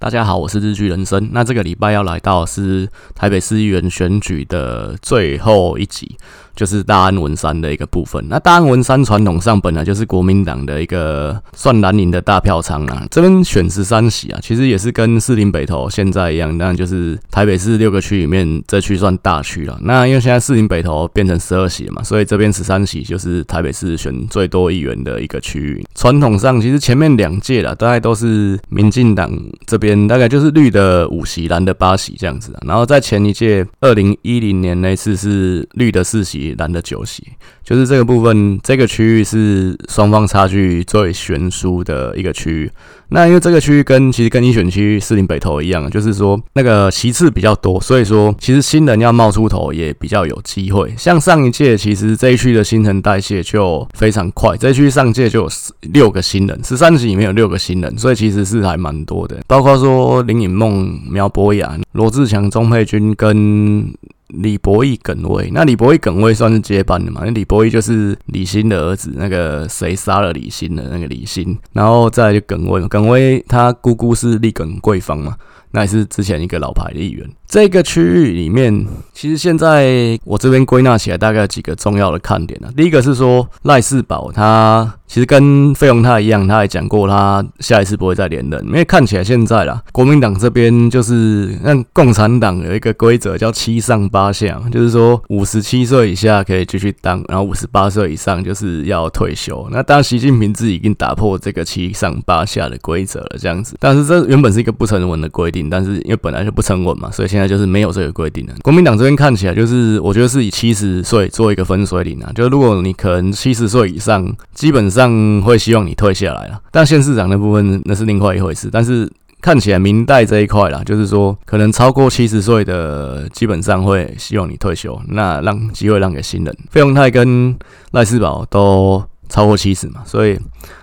大家好，我是日剧人生。那这个礼拜要来到是台北市议员选举的最后一集。就是大安文山的一个部分。那大安文山传统上本来就是国民党的一个算蓝营的大票仓啊。这边选十三席啊，其实也是跟士林北投现在一样，当然就是台北市六个区里面这区算大区了。那因为现在士林北投变成十二席了嘛，所以这边十三席就是台北市选最多议员的一个区域。传统上其实前面两届啦，大概都是民进党这边大概就是绿的五席，蓝的八席这样子啊。然后在前一届二零一零年那次是绿的四席。蓝的九席，就是这个部分，这个区域是双方差距最悬殊的一个区域。那因为这个区域跟其实跟你选区士林北投一样，就是说那个席次比较多，所以说其实新人要冒出头也比较有机会。像上一届，其实这一区的新陈代谢就非常快，这一区上届就有六个新人，十三席里面有六个新人，所以其实是还蛮多的。包括说林颖梦、苗博雅、罗志强、钟佩君跟。李博毅、耿威，那李博毅、耿威算是接班的嘛？那李博毅就是李欣的儿子，那个谁杀了李欣的那个李欣，然后再来就耿威，耿威他姑姑是立耿桂芳嘛。那也是之前一个老牌的议员。这个区域里面，其实现在我这边归纳起来，大概有几个重要的看点啊。第一个是说赖世宝，他其实跟费鸿泰一样，他也讲过他下一次不会再连任，因为看起来现在啦，国民党这边就是让共产党有一个规则叫七上八下，就是说五十七岁以下可以继续当，然后五十八岁以上就是要退休。那当然，习近平自己已经打破这个七上八下的规则了，这样子。但是这原本是一个不成文的规定，但是因为本来就不成文嘛，所以现。那就是没有这个规定的。国民党这边看起来就是，我觉得是以七十岁做一个分水岭啊。就是如果你可能七十岁以上，基本上会希望你退下来了。但县市长那部分那是另外一回事。但是看起来民代这一块啦，就是说可能超过七十岁的，基本上会希望你退休，那让机会让给新人。费鸿泰跟赖世宝都超过七十嘛，所以。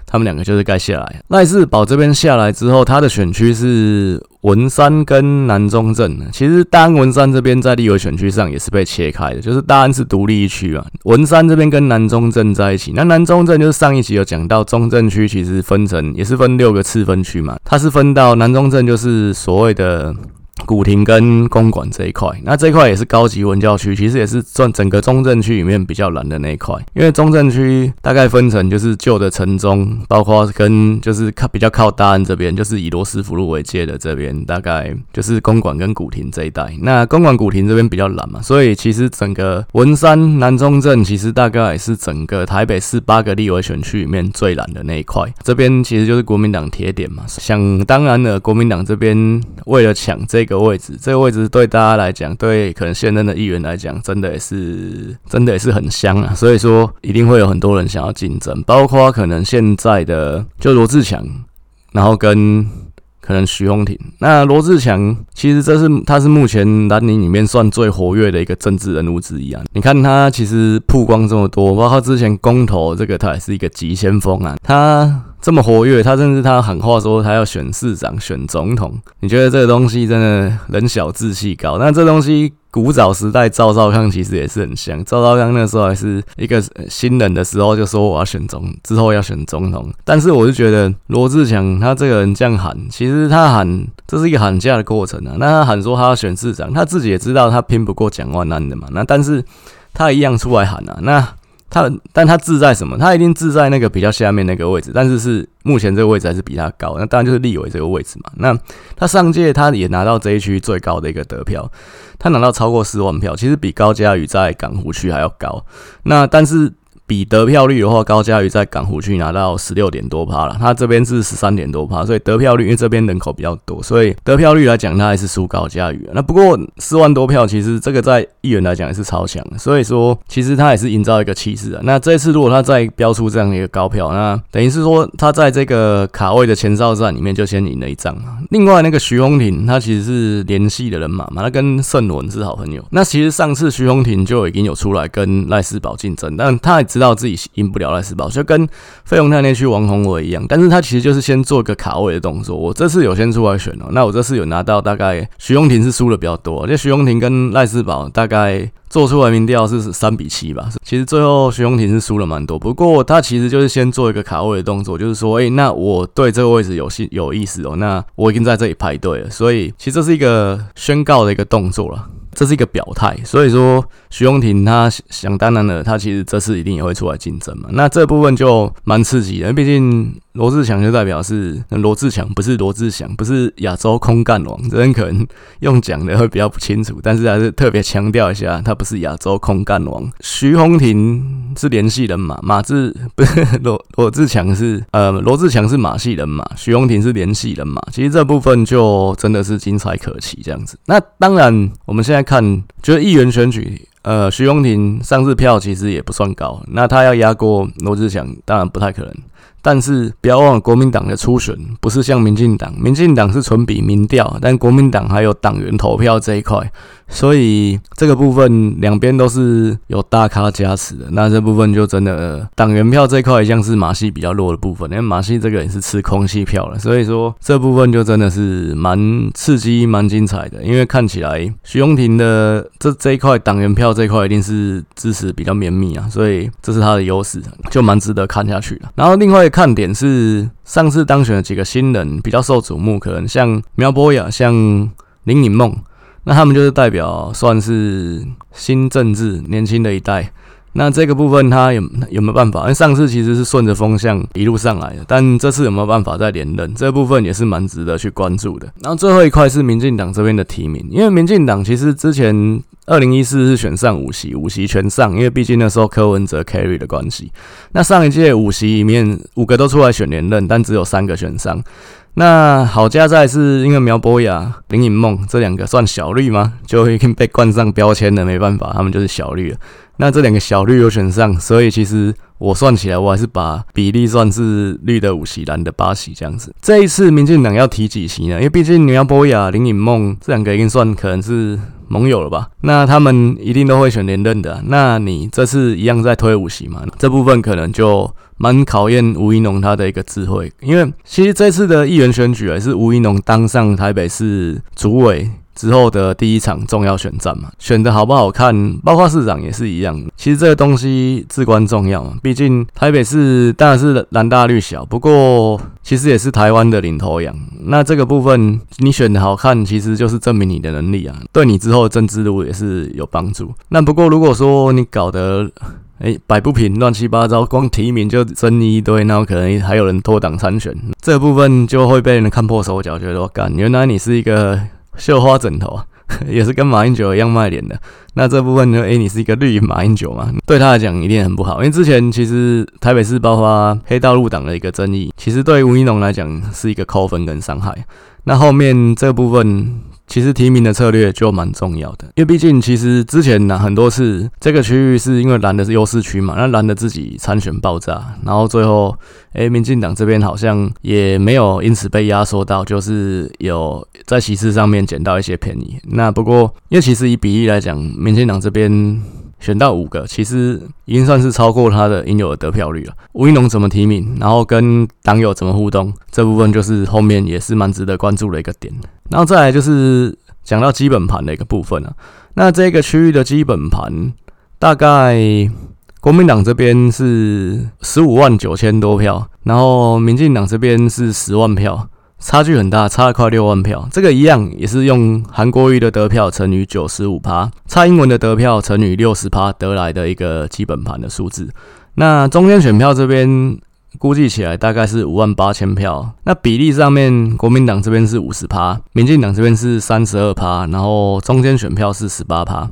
他们两个就是该下来。赖世宝这边下来之后，他的选区是文山跟南中正。其实大安文山这边在立委选区上也是被切开的，就是大安是独立一区啊，文山这边跟南中正在一起。那南中正就是上一集有讲到，中正区其实分成也是分六个次分区嘛，它是分到南中正就是所谓的。古亭跟公馆这一块，那这一块也是高级文教区，其实也是算整个中正区里面比较蓝的那一块。因为中正区大概分成就是旧的城中，包括跟就是靠比较靠大安这边，就是以罗斯福路为界的这边，大概就是公馆跟古亭这一带。那公馆古亭这边比较蓝嘛，所以其实整个文山南中正其实大概是整个台北市八个立委选区里面最蓝的那一块。这边其实就是国民党铁点嘛，想当然了，国民党这边为了抢这个。位置，这个位置对大家来讲，对可能现任的议员来讲，真的也是，真的也是很香啊。所以说，一定会有很多人想要竞争，包括可能现在的就罗志强，然后跟可能徐宏庭。那罗志强其实这是他是目前蓝营里面算最活跃的一个政治人物之一啊。你看他其实曝光这么多，包括之前公投这个，他也是一个急先锋啊。他。这么活跃，他甚至他喊话说他要选市长、选总统。你觉得这个东西真的人小志气高？那这东西古早时代赵少康其实也是很像。赵少康那时候还是一个新人的时候，就说我要选总，之后要选总统。但是我就觉得罗志强他这个人这样喊，其实他喊这是一个喊价的过程啊。那他喊说他要选市长，他自己也知道他拼不过蒋万安的嘛。那但是他一样出来喊啊。那。他，但他志在什么？他一定志在那个比较下面那个位置，但是是目前这个位置还是比他高。那当然就是立委这个位置嘛。那他上届他也拿到这一区最高的一个得票，他拿到超过四万票，其实比高嘉宇在港湖区还要高。那但是。比得票率的话，高嘉瑜在港湖区拿到十六点多趴了，他这边是十三点多趴，所以得票率因为这边人口比较多，所以得票率来讲，他还是输高嘉瑜。那不过四万多票，其实这个在议员来讲也是超强，所以说其实他也是营造一个气势啊。那这次如果他再标出这样一个高票，那等于是说他在这个卡位的前哨战里面就先赢了一仗啊。另外那个徐宏庭，他其实是联系的人马嘛，他跟盛文是好朋友。那其实上次徐宏庭就已经有出来跟赖世宝竞争，但他也。知道自己赢不了赖世宝，就跟费鸿泰那区王鸿薇一样。但是他其实就是先做一个卡位的动作。我这次有先出来选哦，那我这次有拿到大概徐荣庭是输的比较多，而且徐荣庭跟赖世宝大概。做出来民调是三比七吧，其实最后徐荣庭是输了蛮多，不过他其实就是先做一个卡位的动作，就是说，诶，那我对这个位置有兴有意思哦，那我已经在这里排队了，所以其实这是一个宣告的一个动作了。这是一个表态，所以说徐荣庭他想当然了，他其实这次一定也会出来竞争嘛。那这部分就蛮刺激的，毕竟罗志强就代表是罗志强，不是罗志祥，不是亚洲空干王。这人可能用讲的会比较不清楚，但是还是特别强调一下，他不是亚洲空干王。徐宏庭是连系人马，马志不是罗罗志强是呃罗志强是马系人马，徐宏庭是连系人马。其实这部分就真的是精彩可期这样子。那当然我们现在。看，就是议员选举，呃，徐永庭上次票其实也不算高，那他要压过罗志祥，当然不太可能。但是不要忘了，国民党的初选不是像民进党，民进党是纯比民调，但国民党还有党员投票这一块。所以这个部分两边都是有大咖加持的，那这部分就真的党员票这一块，像是马戏比较弱的部分，因为马戏这个人是吃空气票了，所以说这部分就真的是蛮刺激、蛮精彩的。因为看起来徐荣庭的这这一块党员票这一块一定是支持比较绵密啊，所以这是他的优势，就蛮值得看下去的。然后另外看点是上次当选的几个新人比较受瞩目，可能像苗博雅、像林颖梦。那他们就是代表算是新政治年轻的一代，那这个部分他有有没有办法？因为上次其实是顺着风向一路上来的，但这次有没有办法再连任？这部分也是蛮值得去关注的。然后最后一块是民进党这边的提名，因为民进党其实之前二零一四是选上五席，五席全上，因为毕竟那时候柯文哲 carry 的关系。那上一届五席里面五个都出来选连任，但只有三个选上。那好家在是因为苗博雅、林颖梦这两个算小绿吗？就已经被冠上标签了，没办法，他们就是小绿了。那这两个小绿有选上，所以其实我算起来，我还是把比例算是绿的五席，蓝的八席这样子。这一次民进党要提几席呢？因为毕竟苗博雅、林颖梦这两个已经算可能是。盟友了吧？那他们一定都会选连任的。那你这次一样在推五席嘛？这部分可能就蛮考验吴怡农他的一个智慧，因为其实这次的议员选举也是吴怡农当上台北市主委之后的第一场重要选战嘛，选的好不好看，包括市长也是一样。其实这个东西至关重要嘛，毕竟台北市当然是蓝大绿小，不过其实也是台湾的领头羊。那这个部分你选的好看，其实就是证明你的能力啊，对你之后的政治路也是有帮助。那不过如果说你搞得哎摆不平，乱七八糟，光提名就争议一堆，那可能还有人脱党参选，这部分就会被人看破手脚，觉得我干，原来你是一个。绣花枕头啊 也是跟马英九一样卖脸的，那这部分呢？诶、你是一个绿马英九嘛？对他来讲一定很不好，因为之前其实台北市爆发黑道入党的一个争议，其实对吴一农来讲是一个扣分跟伤害。那后面这部分。其实提名的策略就蛮重要的，因为毕竟其实之前呢很多次这个区域是因为蓝的是优势区嘛，那蓝的自己参选爆炸，然后最后诶民进党这边好像也没有因此被压缩到，就是有在席次上面捡到一些便宜。那不过因为其实以比例来讲，民进党这边。选到五个，其实已经算是超过他的应有的得票率了。吴怡农怎么提名，然后跟党友怎么互动，这部分就是后面也是蛮值得关注的一个点。然后再来就是讲到基本盘的一个部分了。那这个区域的基本盘，大概国民党这边是十五万九千多票，然后民进党这边是十万票。差距很大，差了快六万票。这个一样也是用韩国瑜的得票乘以九十五趴，蔡英文的得票乘以六十趴得来的一个基本盘的数字。那中间选票这边估计起来大概是五万八千票。那比例上面，国民党这边是五十趴，民进党这边是三十二趴，然后中间选票是十八趴。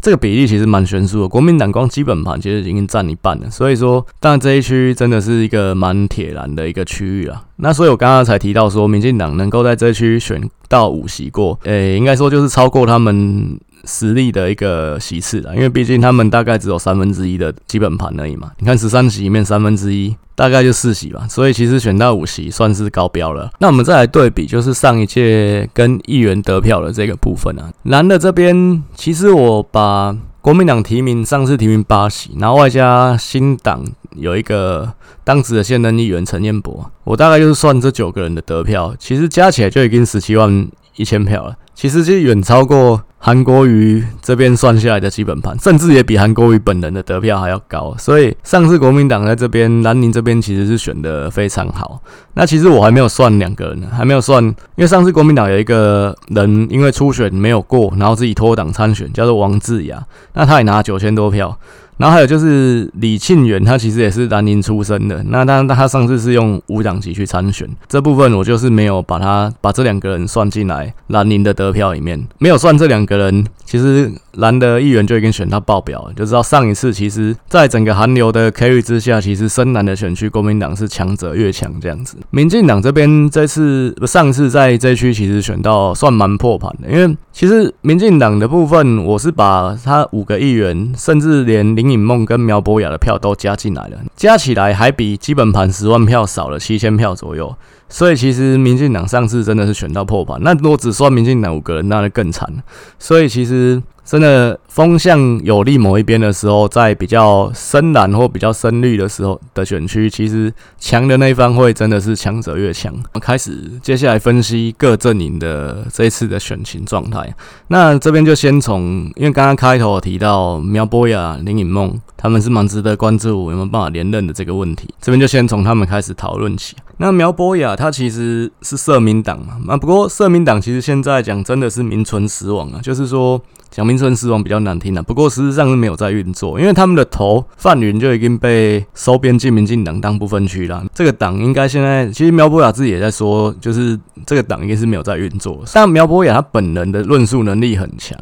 这个比例其实蛮悬殊的，国民党光基本盘其实已经占一半了，所以说，当然这一区真的是一个蛮铁蓝的一个区域啊。那所以我刚刚才提到说，民进党能够在这区选到五席过，诶，应该说就是超过他们实力的一个席次了，因为毕竟他们大概只有三分之一的基本盘而已嘛。你看十三席里面三分之一。大概就四席吧，所以其实选到五席算是高标了。那我们再来对比，就是上一届跟议员得票的这个部分啊，蓝的这边其实我把。国民党提名上次提名八席，然后外加新党有一个当时的现任议员陈彦博，我大概就是算这九个人的得票，其实加起来就已经十七万一千票了，其实就远超过。韩国瑜这边算下来的基本盘，甚至也比韩国瑜本人的得票还要高，所以上次国民党在这边，南宁这边其实是选的非常好。那其实我还没有算两个人，还没有算，因为上次国民党有一个人因为初选没有过，然后自己脱党参选，叫做王志雅，那他也拿九千多票。然后还有就是李庆元，他其实也是南宁出生的。那当然，他上次是用五党籍去参选，这部分我就是没有把他把这两个人算进来南宁的得票里面，没有算这两个人。其实蓝的议员就已经选到爆表，就知道上一次其实在整个韩流的 carry 之下，其实深蓝的选区国民党是强者越强这样子。民进党这边这次上次在这区其实选到算蛮破盘的，因为其实民进党的部分，我是把他五个议员，甚至连林颖梦跟苗博雅的票都加进来了，加起来还比基本盘十万票少了七千票左右。所以其实民进党上次真的是选到破盘，那如果只算民进党五个人，那就更惨。所以其实。真的风向有利某一边的时候，在比较深蓝或比较深绿的时候的选区，其实强的那一方会真的是强者越强。开始接下来分析各阵营的这一次的选情状态。那这边就先从，因为刚刚开头我提到苗博雅、林颖梦，他们是蛮值得关注有没有办法连任的这个问题。这边就先从他们开始讨论起。那苗博雅他其实是社民党嘛，那不过社民党其实现在讲真的是名存实亡啊，就是说。讲名存实亡比较难听了，不过事实上是没有在运作，因为他们的头范云就已经被收编进民进党当不分区了。这个党应该现在其实苗博雅自己也在说，就是这个党应该是没有在运作。但苗博雅他本人的论述能力很强。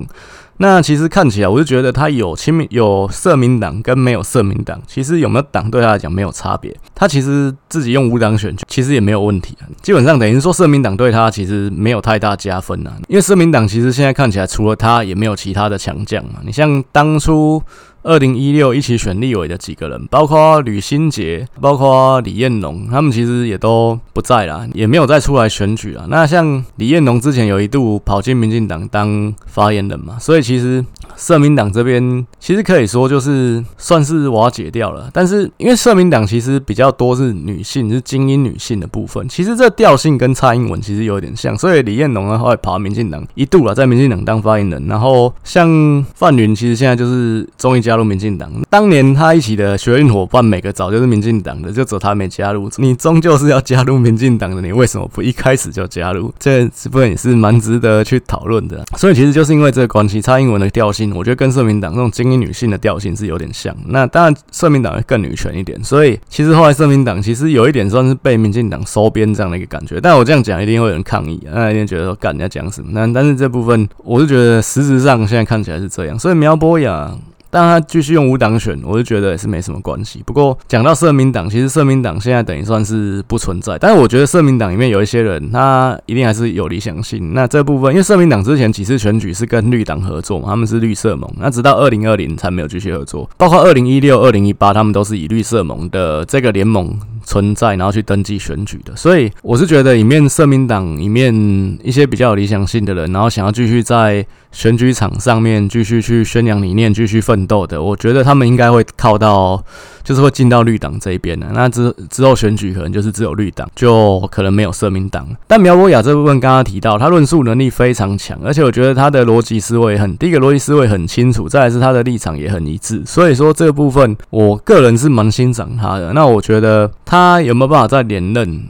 那其实看起来，我就觉得他有亲民、有社民党跟没有社民党，其实有没有党对他来讲没有差别。他其实自己用无党选，其实也没有问题。基本上等于说社民党对他其实没有太大加分呐，因为社民党其实现在看起来除了他也没有其他的强将嘛。你像当初。二零一六一起选立委的几个人，包括吕新杰，包括李彦龙，他们其实也都不在了，也没有再出来选举了。那像李彦龙之前有一度跑进民进党当发言人嘛，所以其实社民党这边其实可以说就是算是瓦解掉了。但是因为社民党其实比较多是女性，是精英女性的部分，其实这调性跟蔡英文其实有点像，所以李彦龙呢后来跑到民进党一度了，在民进党当发言人，然后像范云其实现在就是终于加。加入民进党，当年他一起的学运伙伴每个早就是民进党的，就只有他没加入。你终究是要加入民进党的，你为什么不一开始就加入？这部分也是蛮值得去讨论的。所以其实就是因为这个关系，蔡英文的调性，我觉得跟社民党那种精英女性的调性是有点像。那当然，社民党会更女权一点。所以其实后来社民党其实有一点算是被民进党收编这样的一个感觉。但我这样讲一定会有人抗议，那一定觉得说干人家讲什么？那但是这部分我是觉得实质上现在看起来是这样。所以苗博雅。但他继续用无党选，我就觉得也是没什么关系。不过讲到社民党，其实社民党现在等于算是不存在。但是我觉得社民党里面有一些人，他一定还是有理想性。那这部分，因为社民党之前几次选举是跟绿党合作嘛，他们是绿色盟。那直到二零二零才没有继续合作，包括二零一六、二零一八，他们都是以绿色盟的这个联盟存在，然后去登记选举的。所以我是觉得里面社民党里面一些比较有理想性的人，然后想要继续在选举场上面继续去宣扬理念，继续奋斗的，我觉得他们应该会靠到，就是会进到绿党这一边的。那之之后选举可能就是只有绿党，就可能没有社民党。但苗博雅这部分刚刚提到，他论述能力非常强，而且我觉得他的逻辑思维很，第一个逻辑思维很清楚，再来是他的立场也很一致。所以说这部分，我个人是蛮欣赏他的。那我觉得他有没有办法再连任？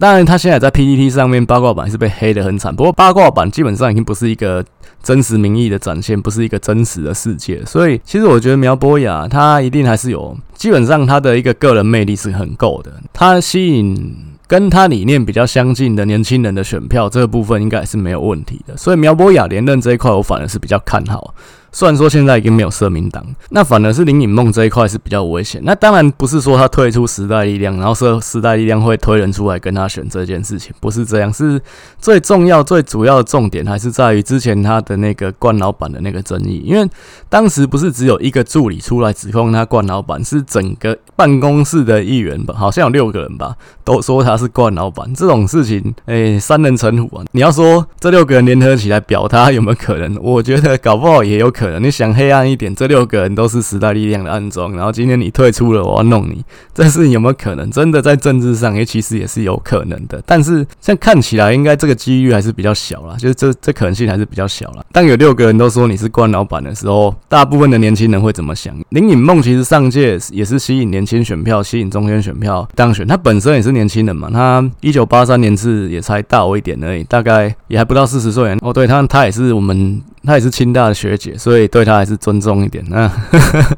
当然，他现在在 PTT 上面八卦版是被黑得很惨，不过八卦版基本上已经不是一个。真实民意的展现不是一个真实的世界，所以其实我觉得苗博雅他一定还是有，基本上他的一个个人魅力是很够的，他吸引跟他理念比较相近的年轻人的选票，这个部分应该是没有问题的，所以苗博雅连任这一块我反而是比较看好。虽然说现在已经没有社民党，那反而是林颖梦这一块是比较危险。那当然不是说他退出时代力量，然后说时代力量会推人出来跟他选这件事情，不是这样。是最重要、最主要的重点还是在于之前他的那个冠老板的那个争议，因为当时不是只有一个助理出来指控他冠老板，是整个办公室的议员吧，好像有六个人吧，都说他是冠老板。这种事情，诶、欸，三人成虎啊！你要说这六个人联合起来表他有没有可能？我觉得搞不好也有可可能？你想黑暗一点，这六个人都是时代力量的暗中，然后今天你退出了，我要弄你，这事有没有可能？真的在政治上，也其实也是有可能的。但是像看起来，应该这个几率还是比较小啦，就是这这可能性还是比较小啦。当有六个人都说你是官老板的时候，大部分的年轻人会怎么想？林颖梦其实上届也是吸引年轻选票、吸引中间选票当选，他本身也是年轻人嘛，他一九八三年是也才大我一点而已，大概也还不到四十岁。哦，对他，他也是我们。他也是清大的学姐，所以对他还是尊重一点。那，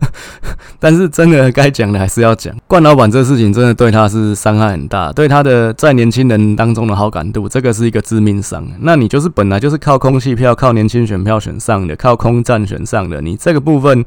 但是真的该讲的还是要讲。冠老板这事情真的对他是伤害很大，对他的在年轻人当中的好感度，这个是一个致命伤。那你就是本来就是靠空气票、靠年轻选票选上的，靠空战选上的，你这个部分。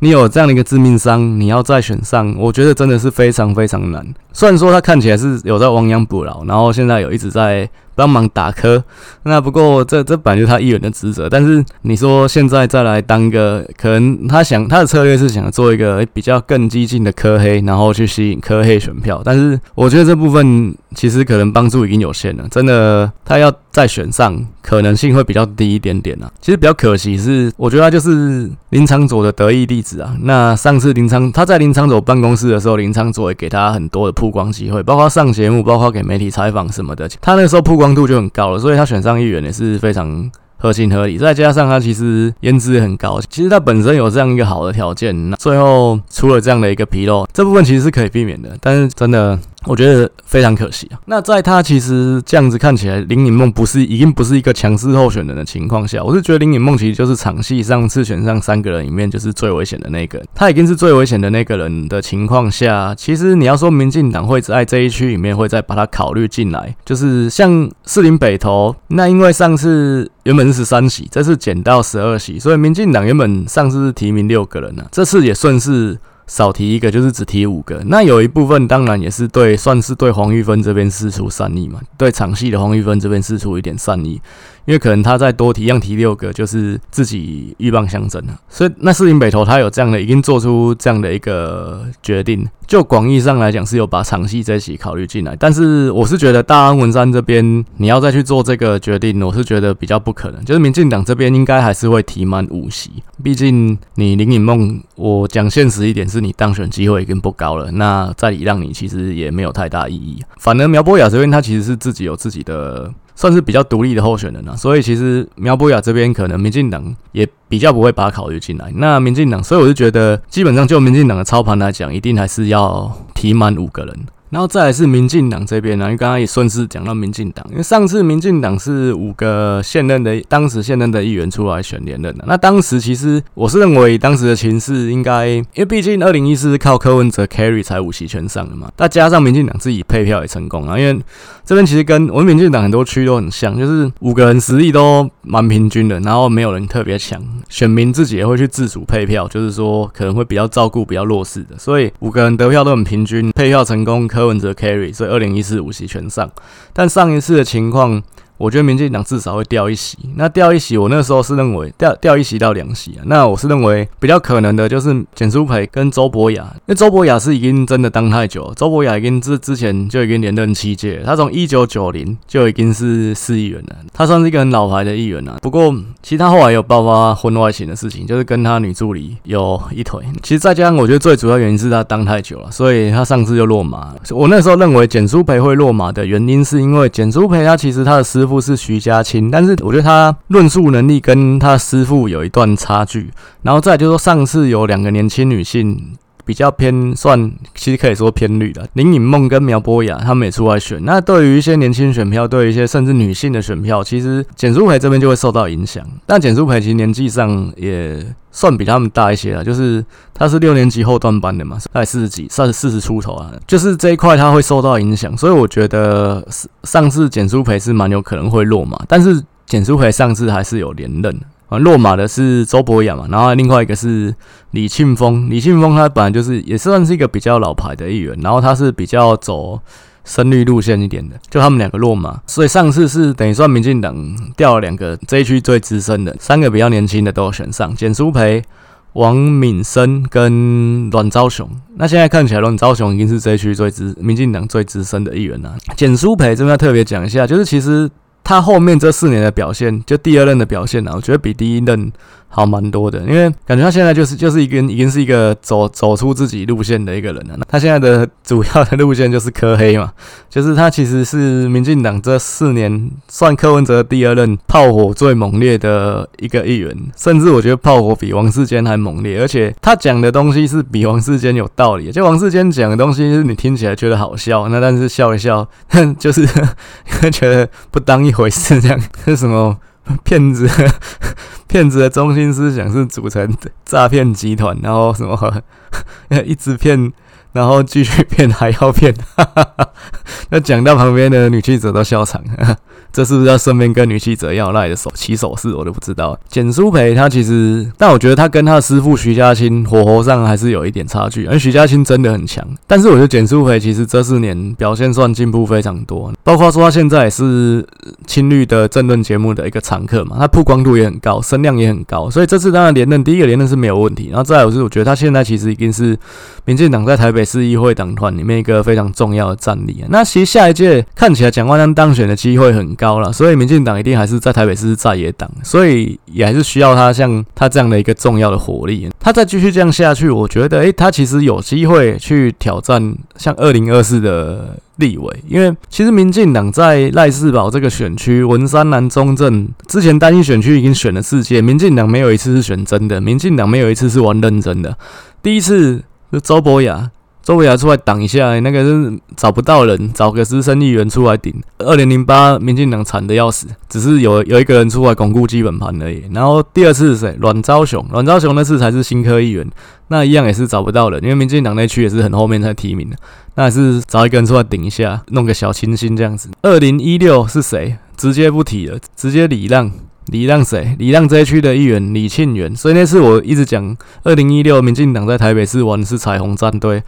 你有这样的一个致命伤，你要再选上，我觉得真的是非常非常难。虽然说他看起来是有在亡羊补牢，然后现在有一直在帮忙打磕，那不过这这本来就是他议员的职责。但是你说现在再来当个，可能他想他的策略是想做一个比较更激进的科黑，然后去吸引科黑选票。但是我觉得这部分其实可能帮助已经有限了，真的他要再选上可能性会比较低一点点啊。其实比较可惜是，我觉得他就是林昌佐的得意弟子。啊，那上次林昌他在林昌佐办公室的时候，林昌佐也给他很多的曝光机会，包括上节目，包括给媒体采访什么的。他那时候曝光度就很高了，所以他选上议员也是非常合情合理。再加上他其实颜值很高，其实他本身有这样一个好的条件，那最后出了这样的一个纰漏，这部分其实是可以避免的。但是真的。我觉得非常可惜啊。那在他其实这样子看起来，林颖梦不是已经不是一个强势候选人的情况下，我是觉得林颖梦其实就是场戏上次选上三个人里面就是最危险的那个人。他已经是最危险的那个人的情况下，其实你要说民进党会在这一区里面会再把他考虑进来，就是像士林北投，那因为上次原本是十三席，这次减到十二席，所以民进党原本上次是提名六个人呢，啊，这次也顺势。少提一个，就是只提五个。那有一部分当然也是对，算是对黄玉芬这边施出善意嘛，对场戏的黄玉芬这边施出一点善意。因为可能他再多提，一样提六个，就是自己鹬蚌相争了。所以那四林北投他有这样的，已经做出这样的一个决定。就广义上来讲，是有把场戏这一起考虑进来。但是我是觉得大安文山这边你要再去做这个决定，我是觉得比较不可能。就是民进党这边应该还是会提满五席，毕竟你林颖梦，我讲现实一点，是你当选机会已经不高了。那再礼让你其实也没有太大意义。反而苗博雅这边他其实是自己有自己的。算是比较独立的候选人了，所以其实苗博雅这边可能民进党也比较不会把他考虑进来。那民进党，所以我就觉得，基本上就民进党的操盘来讲，一定还是要提满五个人。然后再来是民进党这边呢，因为刚刚也顺势讲到民进党，因为上次民进党是五个现任的，当时现任的议员出来选连任的。那当时其实我是认为当时的情势应该，因为毕竟二零一四是靠柯文哲 carry 才五席全上的嘛，再加上民进党自己配票也成功啊。因为这边其实跟我们民进党很多区都很像，就是五个人实力都蛮平均的，然后没有人特别强，选民自己也会去自主配票，就是说可能会比较照顾比较弱势的，所以五个人得票都很平均，配票成功。柯文哲 carry，所以二零一四五席全上，但上一次的情况。我觉得民进党至少会掉一席，那掉一席，我那时候是认为掉掉一席到两席啊。那我是认为比较可能的就是简书培跟周伯雅，因为周伯雅是已经真的当太久了，周伯雅已经之之前就已经连任七届，他从一九九零就已经是市议员了，他算是一个很老牌的议员了。不过其实他后来有爆发婚外情的事情，就是跟他女助理有一腿。其实再加上我觉得最主要原因是他当太久了，所以他上次就落马了。我那时候认为简书培会落马的原因是因为简书培他其实他的师。傅是徐家清，但是我觉得他论述能力跟他师傅有一段差距。然后再就是说，上次有两个年轻女性比较偏算，其实可以说偏绿的，林颖梦跟苗博雅他们也出来选。那对于一些年轻选票，对于一些甚至女性的选票，其实简淑培这边就会受到影响。但简淑培其实年纪上也算比他们大一些了，就是他是六年级后段班的嘛，大概四十几，算是四十出头啊。就是这一块他会受到影响，所以我觉得上次简舒培是蛮有可能会落马，但是简舒培上次还是有连任啊。落马的是周伯雅嘛，然后另外一个是李庆丰，李庆丰他本来就是也算是一个比较老牌的一员，然后他是比较走。深绿路线一点的，就他们两个落马，所以上次是等于算民进党掉了两个这一区最资深的，三个比较年轻的都有选上，简舒培、王敏生跟阮昭雄。那现在看起来，阮昭雄已经是这一区最资民进党最资深的议员了。简舒培这边要特别讲一下，就是其实他后面这四年的表现，就第二任的表现呢，我觉得比第一任好蛮多的，因为感觉他现在就是就是一个已经是一个走走出自己路线的一个人了。他现在的主要的路线就是科黑嘛，就是他其实是民进党这四年算柯文哲第二任炮火最猛烈的一个议员，甚至我觉得炮火比王世坚还猛烈，而且他讲的东西是比王世坚有道理。就王世坚讲的东西是你听起来觉得好笑，那但是笑一笑，哼 就是 觉得不当一回事，这样是什么？骗子，骗子的中心思想是组成诈骗集团，然后什么，一直骗，然后继续骗，还要骗，那讲到旁边的女记者都笑场。这是不是要顺便跟女记者要赖的手起手势？我都不知道。简书培他其实，但我觉得他跟他的师父徐嘉青火候上还是有一点差距。而徐嘉青真的很强，但是我觉得简书培其实这四年表现算进步非常多。包括说他现在也是青绿的政论节目的一个常客嘛，他曝光度也很高，声量也很高。所以这次当然连任，第一个连任是没有问题。然后再来是，我觉得他现在其实已经是民进党在台北市议会党团里面一个非常重要的战力。那其实下一届看起来蒋万安当选的机会很高了，所以民进党一定还是在台北市在野党，所以也还是需要他像他这样的一个重要的火力。他再继续这样下去，我觉得，诶，他其实有机会去挑战像二零二四的立委，因为其实民进党在赖士葆这个选区，文山南中正之前单一选区已经选了四届，民进党没有一次是选真的，民进党没有一次是玩认真的，第一次是周博雅。周围还出来挡一下，那个是找不到人，找个资深议员出来顶。二零零八，民进党惨得要死，只是有有一个人出来巩固基本盘而已。然后第二次是谁？阮昭雄，阮昭雄那次才是新科议员，那一样也是找不到人，因为民进党那区也是很后面才提名的，那还是找一个人出来顶一下，弄个小清新这样子。二零一六是谁？直接不提了，直接礼让。礼让谁？礼让这一区的议员李庆元。所以那次我一直讲，二零一六民进党在台北市玩的是彩虹战队，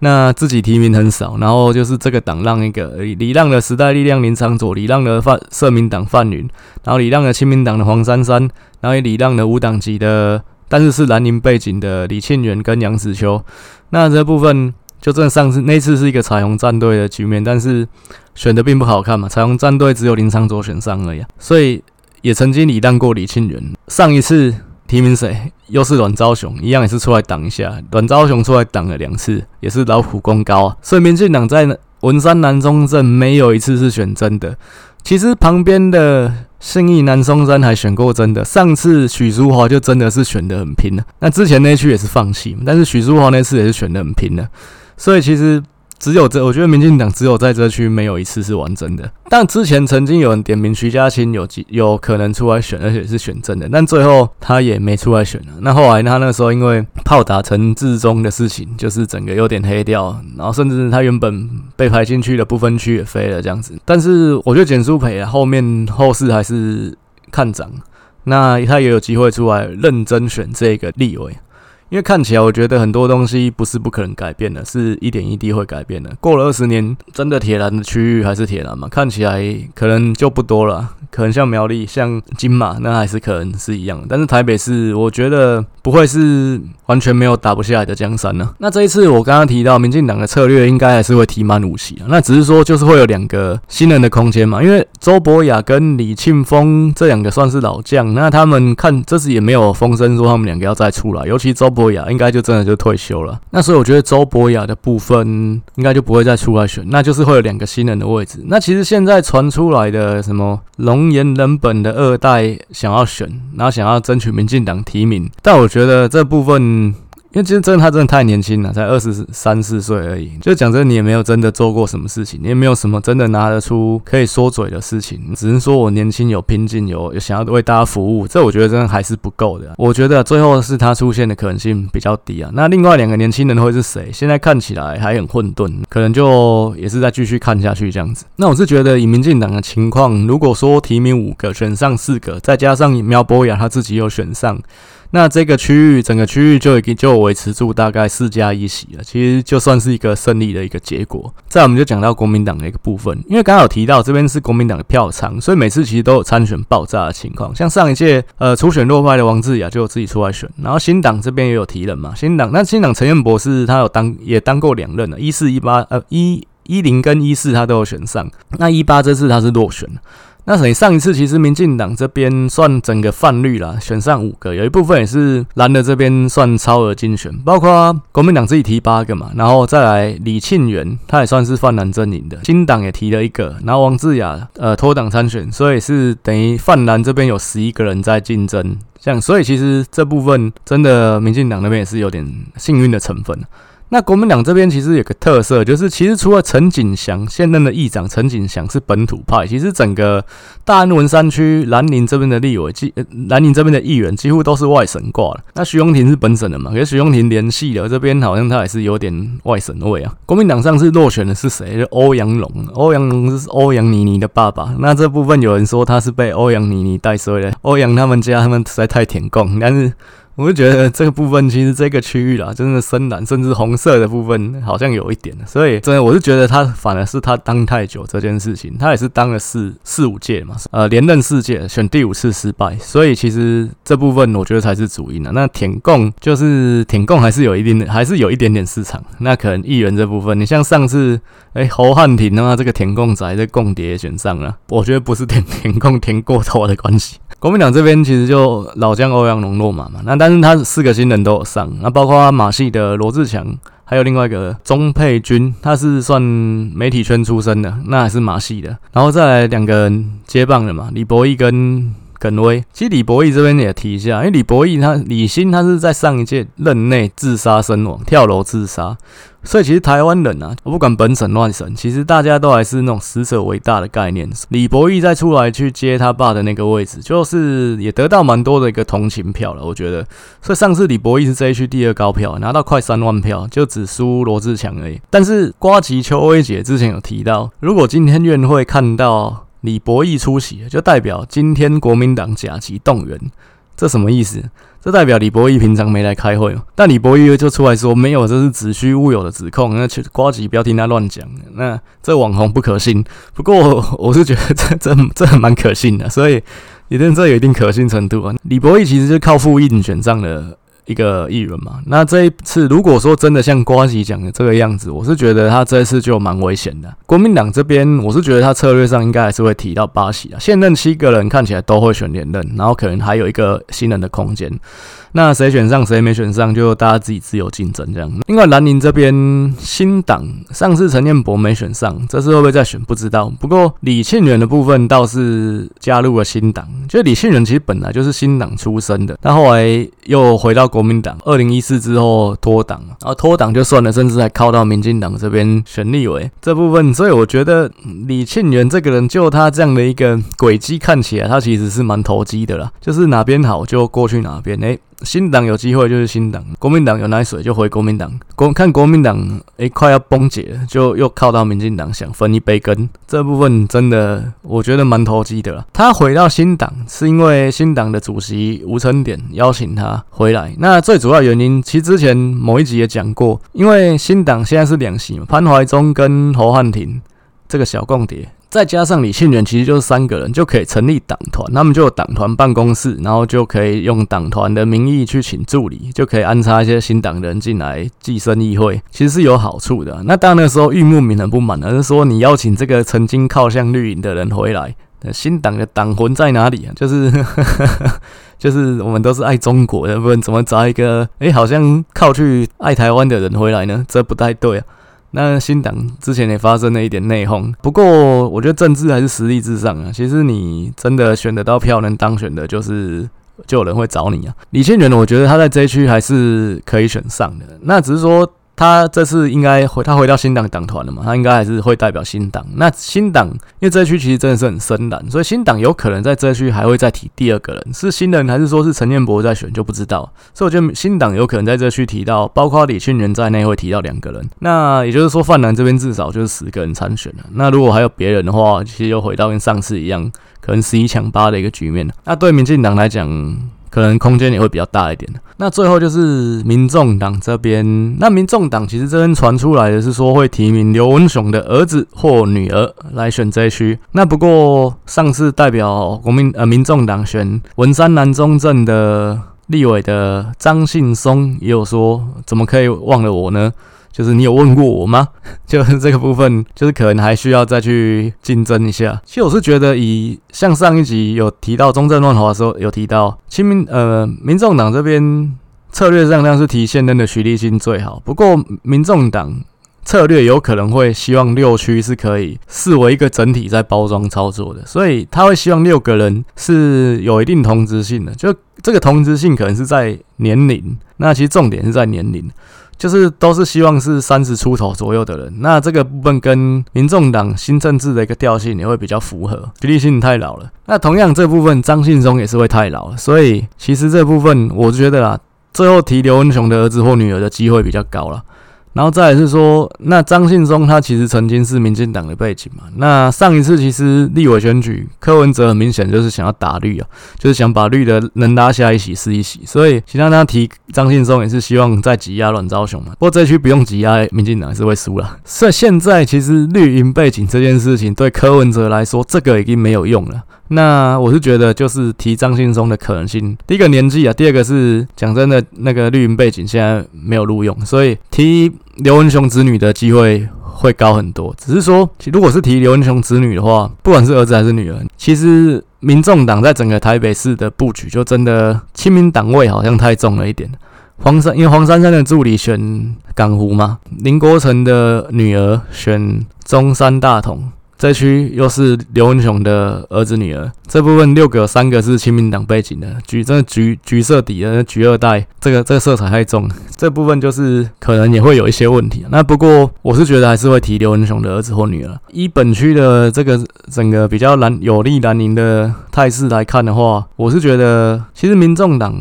那自己提名很少，然后就是这个党让一个礼让的时代力量林昶佐，礼让的泛社民党范云，然后礼让的亲民党的黄珊珊，然后也礼让的无党籍的，但是是蓝营背景的李庆元跟杨子秋。那这部分就真的上次那次是一个彩虹战队的局面，但是选的并不好看嘛，彩虹战队只有林昶佐选上而已，所以。也曾经礼让过李庆元，上一次提名谁？又是阮昭雄，一样也是出来挡一下。阮昭雄出来挡了两次，也是劳苦功高啊。所以民进党在文山南中镇没有一次是选真的。其实旁边的信义南松山还选过真的，上次许淑华就真的是选得很拼了。那之前那区也是放弃，但是许淑华那次也是选得很拼的。所以其实。只有这，我觉得民进党只有在这区没有一次是完整的。但之前曾经有人点名徐嘉青有几有可能出来选，而且是选正的，但最后他也没出来选了。那后来他那个时候因为炮打陈致中的事情，就是整个有点黑掉，然后甚至他原本被排进去的不分区也飞了这样子。但是我觉得简书培啊，后面后市还是看涨，那他也有机会出来认真选这个立委。因为看起来，我觉得很多东西不是不可能改变的，是一点一滴会改变的。过了二十年，真的铁蓝的区域还是铁蓝嘛？看起来可能就不多了，可能像苗栗、像金马，那还是可能是一样。但是台北市，我觉得不会是完全没有打不下来的江山呢。那这一次我刚刚提到，民进党的策略应该还是会提满五席啊。那只是说，就是会有两个新人的空间嘛。因为周博雅跟李庆丰这两个算是老将，那他们看这次也没有风声说他们两个要再出来，尤其周。博雅应该就真的就退休了，那所以我觉得周博雅的部分应该就不会再出来选，那就是会有两个新人的位置。那其实现在传出来的什么龙岩人本的二代想要选，然后想要争取民进党提名，但我觉得这部分。因为其实真的他真的太年轻了，才二十三四岁而已。就讲真，你也没有真的做过什么事情，你也没有什么真的拿得出可以说嘴的事情。只能说我年轻有拼劲，有有想要为大家服务，这我觉得真的还是不够的。我觉得最后是他出现的可能性比较低啊。那另外两个年轻人会是谁？现在看起来还很混沌，可能就也是再继续看下去这样子。那我是觉得以民进党的情况，如果说提名五个选上四个，再加上苗博雅他自己又选上。那这个区域，整个区域就已经就维持住大概四加一席了，其实就算是一个胜利的一个结果。再我们就讲到国民党的一个部分，因为刚刚有提到这边是国民党的票仓，所以每次其实都有参选爆炸的情况。像上一届，呃，初选落败的王志雅就自己出来选，然后新党这边也有提人嘛，新党那新党陈彦博士他有当也当过两任了，一四一八呃一一零跟一四他都有选上，那一八这次他是落选。那等于上一次其实民进党这边算整个泛绿啦，选上五个，有一部分也是蓝的这边算超额竞选，包括国民党自己提八个嘛，然后再来李庆元，他也算是泛蓝阵营的，新党也提了一个，然后王志雅呃脱党参选，所以是等于泛蓝这边有十一个人在竞争，这样，所以其实这部分真的民进党那边也是有点幸运的成分。那国民党这边其实有个特色，就是其实除了陈景祥现任的议长陈景祥是本土派，其实整个大安文山区兰陵这边的立委，即 兰陵这边的议员几乎都是外省挂的。那徐荣庭是本省的嘛？可是徐荣庭连系了这边好像他也是有点外省味啊。国民党上次落选的是谁？就欧阳龙，欧阳龙是欧阳妮妮的爸爸。那这部分有人说他是被欧阳妮妮带衰的，欧阳他们家他们实在太舔共，但是。我就觉得这个部分其实这个区域啦，真的深蓝甚至红色的部分好像有一点，所以真的我是觉得他反而是他当太久这件事情，他也是当了四四五届嘛，呃连任四届，选第五次失败，所以其实这部分我觉得才是主因的。那舔共就是舔共还是有一定的，还是有一点点市场。那可能议员这部分，你像上次哎侯汉廷的话，这个舔共仔这共谍选上了，我觉得不是舔舔 共舔过头的关系。国民党这边其实就老将欧阳龙落马嘛，那但是他四个新人都有上，那包括马戏的罗志强，还有另外一个钟佩君，他是算媒体圈出身的，那还是马戏的，然后再来两个人接棒的嘛，李博毅跟耿威。其实李博毅这边也提一下，因为李博毅他李新他是在上一届任内自杀身亡，跳楼自杀。所以其实台湾人啊，我不管本省乱省，其实大家都还是那种死者为大的概念。李博毅再出来去接他爸的那个位置，就是也得到蛮多的一个同情票了，我觉得。所以上次李博毅是这一区第二高票，拿到快三万票，就只输罗志强而已。但是瓜吉邱威姐之前有提到，如果今天院会看到李博毅出席，就代表今天国民党甲级动员，这什么意思？这代表李博毅平常没来开会，但李博毅就出来说没有，这是子虚乌有的指控。那去瓜吉不要听他乱讲，那这网红不可信。不过我是觉得这这这蛮可信的，所以也认这有一定可信程度啊。李博毅其实是靠复印选上的。一个议员嘛，那这一次如果说真的像瓜吉讲的这个样子，我是觉得他这一次就蛮危险的。国民党这边，我是觉得他策略上应该还是会提到八席啊，现任七个人看起来都会选连任，然后可能还有一个新人的空间。那谁选上谁没选上，就大家自己自由竞争这样。另外，兰陵这边新党上次陈彦博没选上，这次会不会再选不知道。不过李庆元的部分倒是加入了新党，就李庆元其实本来就是新党出身的，但后来又回到国民党。二零一四之后脱党，然后脱党就算了，甚至还靠到民进党这边选立委这部分。所以我觉得李庆元这个人，就他这样的一个轨迹看起来，他其实是蛮投机的啦，就是哪边好就过去哪边。哎。新党有机会就是新党，国民党有奶水就回国民党。国看国民党诶、欸、快要崩解了，就又靠到民进党想分一杯羹。这部分真的我觉得蛮投机的。他回到新党是因为新党的主席吴成典邀请他回来。那最主要原因其实之前某一集也讲过，因为新党现在是两席嘛，潘怀忠跟侯汉廷这个小共谍。再加上李庆元，其实就是三个人就可以成立党团，他们就有党团办公室，然后就可以用党团的名义去请助理，就可以安插一些新党人进来寄生议会，其实是有好处的。那当然那时候玉木敏很不满，而是说你邀请这个曾经靠向绿营的人回来，新党的党魂在哪里啊？就是就是我们都是爱中国的，不然怎么找一个哎、好像靠去爱台湾的人回来呢？这不太对啊。那新党之前也发生了一点内讧，不过我觉得政治还是实力至上啊。其实你真的选得到票能当选的，就是就有人会找你啊。李庆元呢，我觉得他在这一区还是可以选上的，那只是说。他这次应该回，他回到新党党团了嘛？他应该还是会代表新党。那新党因为这区其实真的是很深蓝，所以新党有可能在这区还会再提第二个人，是新人还是说是陈彦博在选就不知道。所以我觉得新党有可能在这区提到，包括李庆元在内会提到两个人。那也就是说，泛蓝这边至少就是十个人参选了。那如果还有别人的话，其实又回到跟上次一样，可能十一抢八的一个局面。那对民进党来讲，可能空间也会比较大一点。那最后就是民众党这边，那民众党其实这边传出来的是说会提名刘文雄的儿子或女儿来选这一区。那不过上次代表国民呃民众党选文山南中正的立委的张信松也有说，怎么可以忘了我呢？就是你有问过我吗？就是这个部分，就是可能还需要再去竞争一下。其实我是觉得，以像上一集有提到中正万华的时候，有提到亲民呃民众党这边策略上，量是提现任的徐立新最好。不过民众党。策略有可能会希望六区是可以视为一个整体在包装操作的，所以他会希望六个人是有一定同质性的。就这个同质性可能是在年龄，那其实重点是在年龄，就是都是希望是三十出头左右的人。那这个部分跟民众党新政治的一个调性也会比较符合。徐立新太老了，那同样这部分张信忠也是会太老了，所以其实这部分我觉得啦，最后提刘文雄的儿子或女儿的机会比较高了。然后再来是说，那张信忠他其实曾经是民进党的背景嘛。那上一次其实立委选举，柯文哲很明显就是想要打绿啊，就是想把绿的能拉下一席是一席。所以其他他提张信忠也是希望再挤压阮昭雄嘛。不过这区不用挤压，民进党是会输了。所以现在其实绿营背景这件事情对柯文哲来说，这个已经没有用了。那我是觉得，就是提张信松的可能性，第一个年纪啊，第二个是讲真的，那个绿营背景现在没有录用，所以提刘文雄子女的机会会高很多。只是说，如果是提刘文雄子女的话，不管是儿子还是女儿，其实民众党在整个台北市的布局，就真的亲民党位好像太重了一点。黄珊，因为黄珊珊的助理选港湖嘛，林国成的女儿选中山大同。这区又是刘文雄的儿子女儿，这部分六个三个是亲民党背景的，橘这橘橘色底的橘二代，这个这个色彩太重，这部分就是可能也会有一些问题。那不过我是觉得还是会提刘文雄的儿子或女儿。以本区的这个整个比较蓝有利蓝营的态势来看的话，我是觉得其实民众党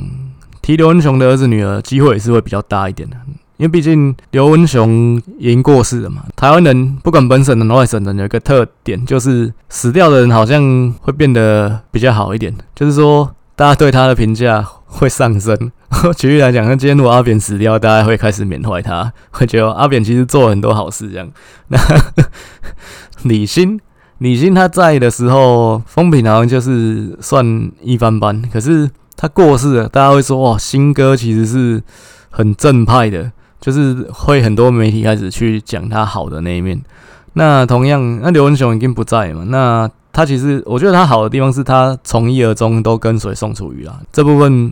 提刘文雄的儿子女儿机会是会比较大一点的。因为毕竟刘文雄已经过世了嘛，台湾人不管本省人、外省人，有一个特点，就是死掉的人好像会变得比较好一点，就是说大家对他的评价会上升。举例来讲，那今天如果阿扁死掉，大家会开始缅怀他，会觉得阿扁其实做了很多好事。这样，那李欣，李欣他在的时候，风评好像就是算一般般，可是他过世了，大家会说哇，新哥其实是很正派的。就是会很多媒体开始去讲他好的那一面。那同样，那刘文雄已经不在嘛？那他其实我觉得他好的地方是他从一而终都跟随宋楚瑜啦，这部分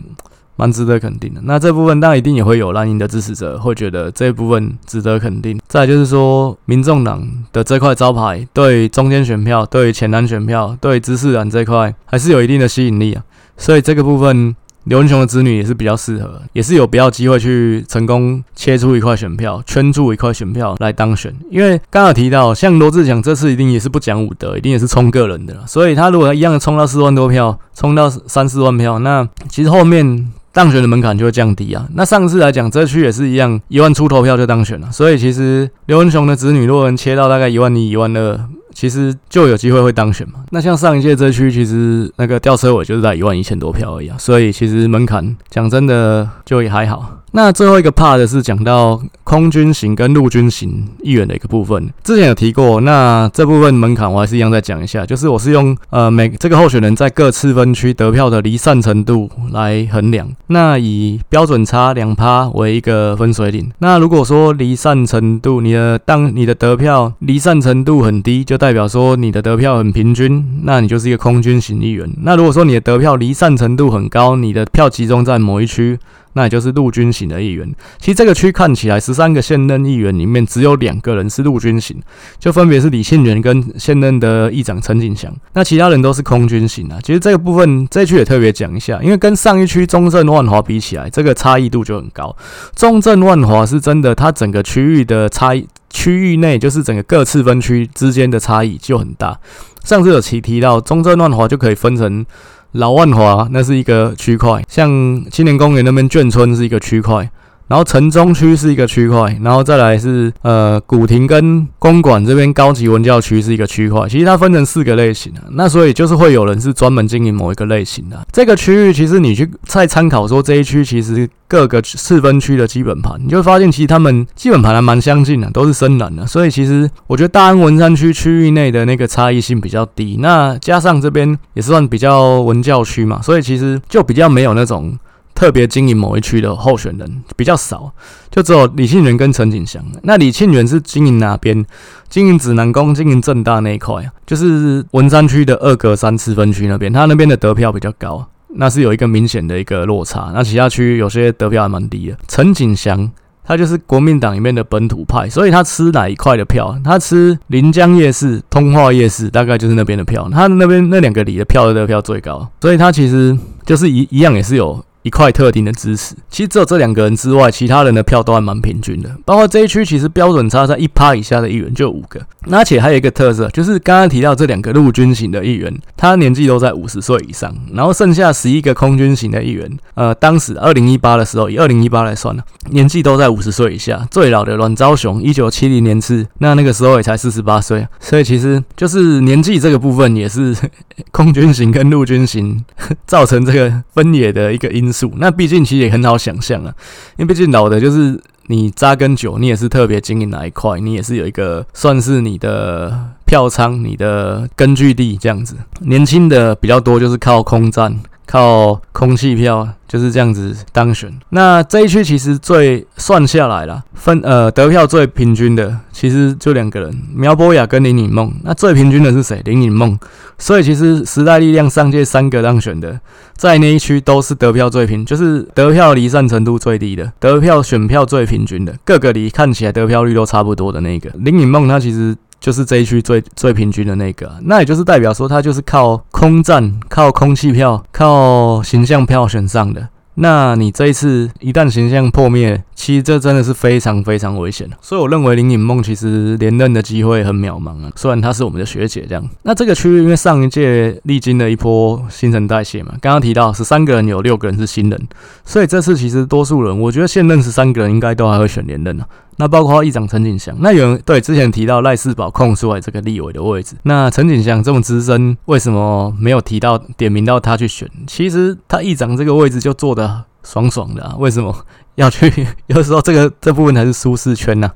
蛮值得肯定的。那这部分当然一定也会有蓝营的支持者会觉得这部分值得肯定。再就是说，民众党的这块招牌对中间选票、对浅蓝选票、对知识蓝这块还是有一定的吸引力啊。所以这个部分。刘文雄的子女也是比较适合，也是有比较机会去成功切出一块选票，圈住一块选票来当选。因为刚刚提到，像罗志祥这次一定也是不讲武德，一定也是冲个人的，所以他如果一样的冲到四万多票，冲到三四万票，那其实后面当选的门槛就会降低啊。那上次来讲，这区也是一样，一万出头票就当选了。所以其实刘文雄的子女如果能切到大概一万一、一万二。其实就有机会会当选嘛。那像上一届这区，其实那个吊车尾就是在一万一千多票而已啊，所以其实门槛讲真的就也还好。那最后一个 part 是讲到空军型跟陆军型议员的一个部分，之前有提过。那这部分门槛我还是一样再讲一下，就是我是用呃每这个候选人在各次分区得票的离散程度来衡量。那以标准差两趴为一个分水岭。那如果说离散程度你的当你的得票离散程度很低，就代表说你的得票很平均，那你就是一个空军型议员。那如果说你的得票离散程度很高，你的票集中在某一区。那也就是陆军型的议员。其实这个区看起来，十三个现任议员里面只有两个人是陆军型，就分别是李庆元跟现任的议长陈景祥。那其他人都是空军型啊。其实这个部分这区也特别讲一下，因为跟上一区中正万华比起来，这个差异度就很高。中正万华是真的，它整个区域的差异，区域内就是整个各次分区之间的差异就很大。上次有提提到，中正万华就可以分成。老万华那是一个区块，像青年公园那边眷村是一个区块，然后城中区是一个区块，然后再来是呃古亭跟公馆这边高级文教区是一个区块。其实它分成四个类型啊，那所以就是会有人是专门经营某一个类型的。这个区域其实你去再参考说这一区其实各个四分区的基本盘，你就会发现其实他们基本盘还蛮相近的，都是深蓝的。所以其实我觉得大安文山区区域内的那个差异性比较低。那加上这边也算比较文教区嘛，所以其实就比较没有那种特别经营某一区的候选人比较少，就只有李庆元跟陈景祥。那李庆元是经营哪边？经营指南宫、经营正大那一块，就是文山区的二格三次分区那边，他那边的得票比较高，那是有一个明显的一个落差。那其他区有些得票还蛮低的。陈景祥他就是国民党里面的本土派，所以他吃哪一块的票？他吃临江夜市、通化夜市，大概就是那边的票。他那边那两个里的票的得票最高，所以他其实就是一一样也是有。一块特定的知识，其实只有这两个人之外，其他人的票都还蛮平均的。包括这一区，其实标准差在一趴以下的议员就有五个。那而且还有一个特色，就是刚刚提到这两个陆军型的议员，他年纪都在五十岁以上。然后剩下十一个空军型的议员，呃，当时二零一八的时候，以二零一八来算呢，年纪都在五十岁以下。最老的阮昭雄，一九七零年次，那那个时候也才四十八岁。所以其实就是年纪这个部分，也是 空军型跟陆军型 造成这个分野的一个因素。那毕竟其实也很好想象啊，因为毕竟老的就是你扎根久，你也是特别经营哪一块，你也是有一个算是你的票仓、你的根据地这样子。年轻的比较多，就是靠空战。靠空气票就是这样子当选。那这一区其实最算下来了，分呃得票最平均的，其实就两个人，苗博雅跟林颖梦。那最平均的是谁？林颖梦。所以其实时代力量上届三个当选的，在那一区都是得票最平，就是得票离散程度最低的，得票选票最平均的，各个离看起来得票率都差不多的那个。林颖梦他其实。就是这一区最最平均的那个，那也就是代表说，他就是靠空战、靠空气票、靠形象票选上的。那你这一次一旦形象破灭，其实这真的是非常非常危险。所以我认为林颖梦其实连任的机会很渺茫啊。虽然她是我们的学姐这样。那这个区域因为上一届历经了一波新陈代谢嘛，刚刚提到十三个人有六个人是新人，所以这次其实多数人，我觉得现任十三个人应该都还会选连任啊。那包括议长陈景祥，那有人对之前提到赖士宝空出来这个立委的位置，那陈景祥这么资深，为什么没有提到点名到他去选？其实他议长这个位置就坐得爽爽的啊，为什么要去？有时候这个这部分还是舒适圈呐，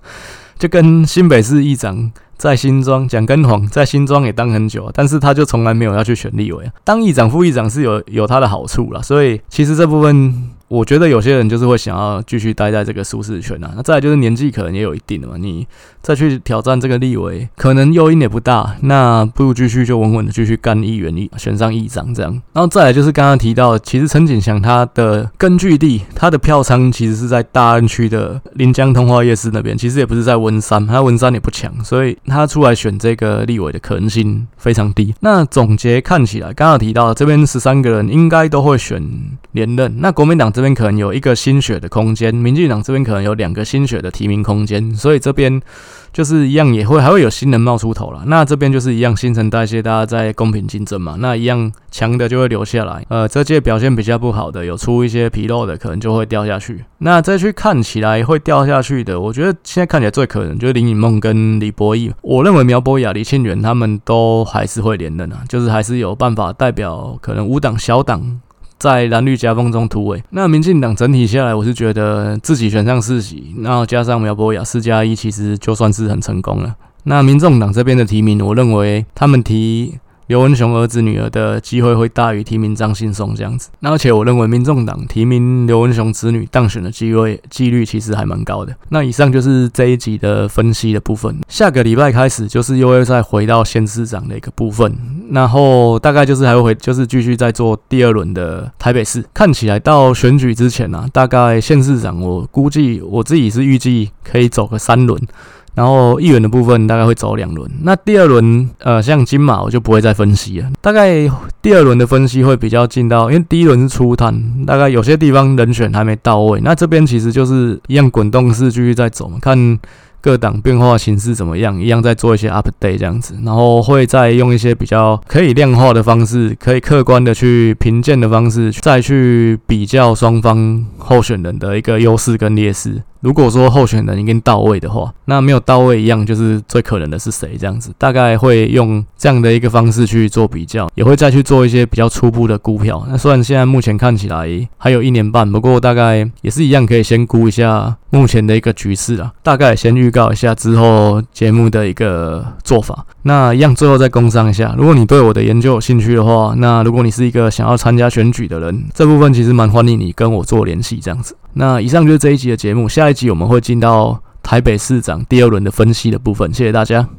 就跟新北市议长在新庄蒋根煌在新庄也当很久，但是他就从来没有要去选立委啊。当议长副议长是有有他的好处啦，所以其实这部分。我觉得有些人就是会想要继续待在这个舒适圈啊，那再来就是年纪可能也有一定的嘛，你再去挑战这个立委，可能诱因也不大，那不如继续就稳稳的继续干议员，议选上议长这样。然后再来就是刚刚提到，其实陈景祥他的根据地，他的票仓其实是在大安区的临江通化夜市那边，其实也不是在文山，他文山也不强，所以他出来选这个立委的可能性非常低。那总结看起来，刚刚提到这边十三个人应该都会选连任，那国民党。这边可能有一个新血的空间，民进党这边可能有两个新血的提名空间，所以这边就是一样也会还会有新人冒出头了。那这边就是一样新陈代谢，大家在公平竞争嘛。那一样强的就会留下来，呃，这届表现比较不好的，有出一些纰漏的，可能就会掉下去。那这区看起来会掉下去的，我觉得现在看起来最可能就是林颖梦跟李博毅。我认为苗博雅、李庆元他们都还是会连任啊，就是还是有办法代表可能五党小党。在蓝绿夹缝中突围，那民进党整体下来，我是觉得自己选上四席，然后加上苗博雅四加一，其实就算是很成功了。那民众党这边的提名，我认为他们提。刘文雄儿子女儿的机会会大于提名张信松这样子，那而且我认为民众党提名刘文雄子女当选的机会几率其实还蛮高的。那以上就是这一集的分析的部分，下个礼拜开始就是又会再回到县市长的一个部分，然后大概就是还会回就是继续再做第二轮的台北市。看起来到选举之前啊，大概县市长我估计我自己是预计可以走个三轮。然后议员的部分大概会走两轮，那第二轮呃像金马我就不会再分析了，大概第二轮的分析会比较进到，因为第一轮是初探，大概有些地方人选还没到位，那这边其实就是一样滚动式继续在走嘛，看各党变化形式怎么样，一样在做一些 update 这样子，然后会再用一些比较可以量化的方式，可以客观的去评鉴的方式，再去比较双方候选人的一个优势跟劣势。如果说候选人已经到位的话，那没有到位一样，就是最可能的是谁这样子，大概会用这样的一个方式去做比较，也会再去做一些比较初步的估票。那虽然现在目前看起来还有一年半，不过大概也是一样，可以先估一下目前的一个局势啊，大概先预告一下之后节目的一个做法。那一样，最后再工商一下，如果你对我的研究有兴趣的话，那如果你是一个想要参加选举的人，这部分其实蛮欢迎你跟我做联系这样子。那以上就是这一集的节目，下一集我们会进到台北市长第二轮的分析的部分，谢谢大家。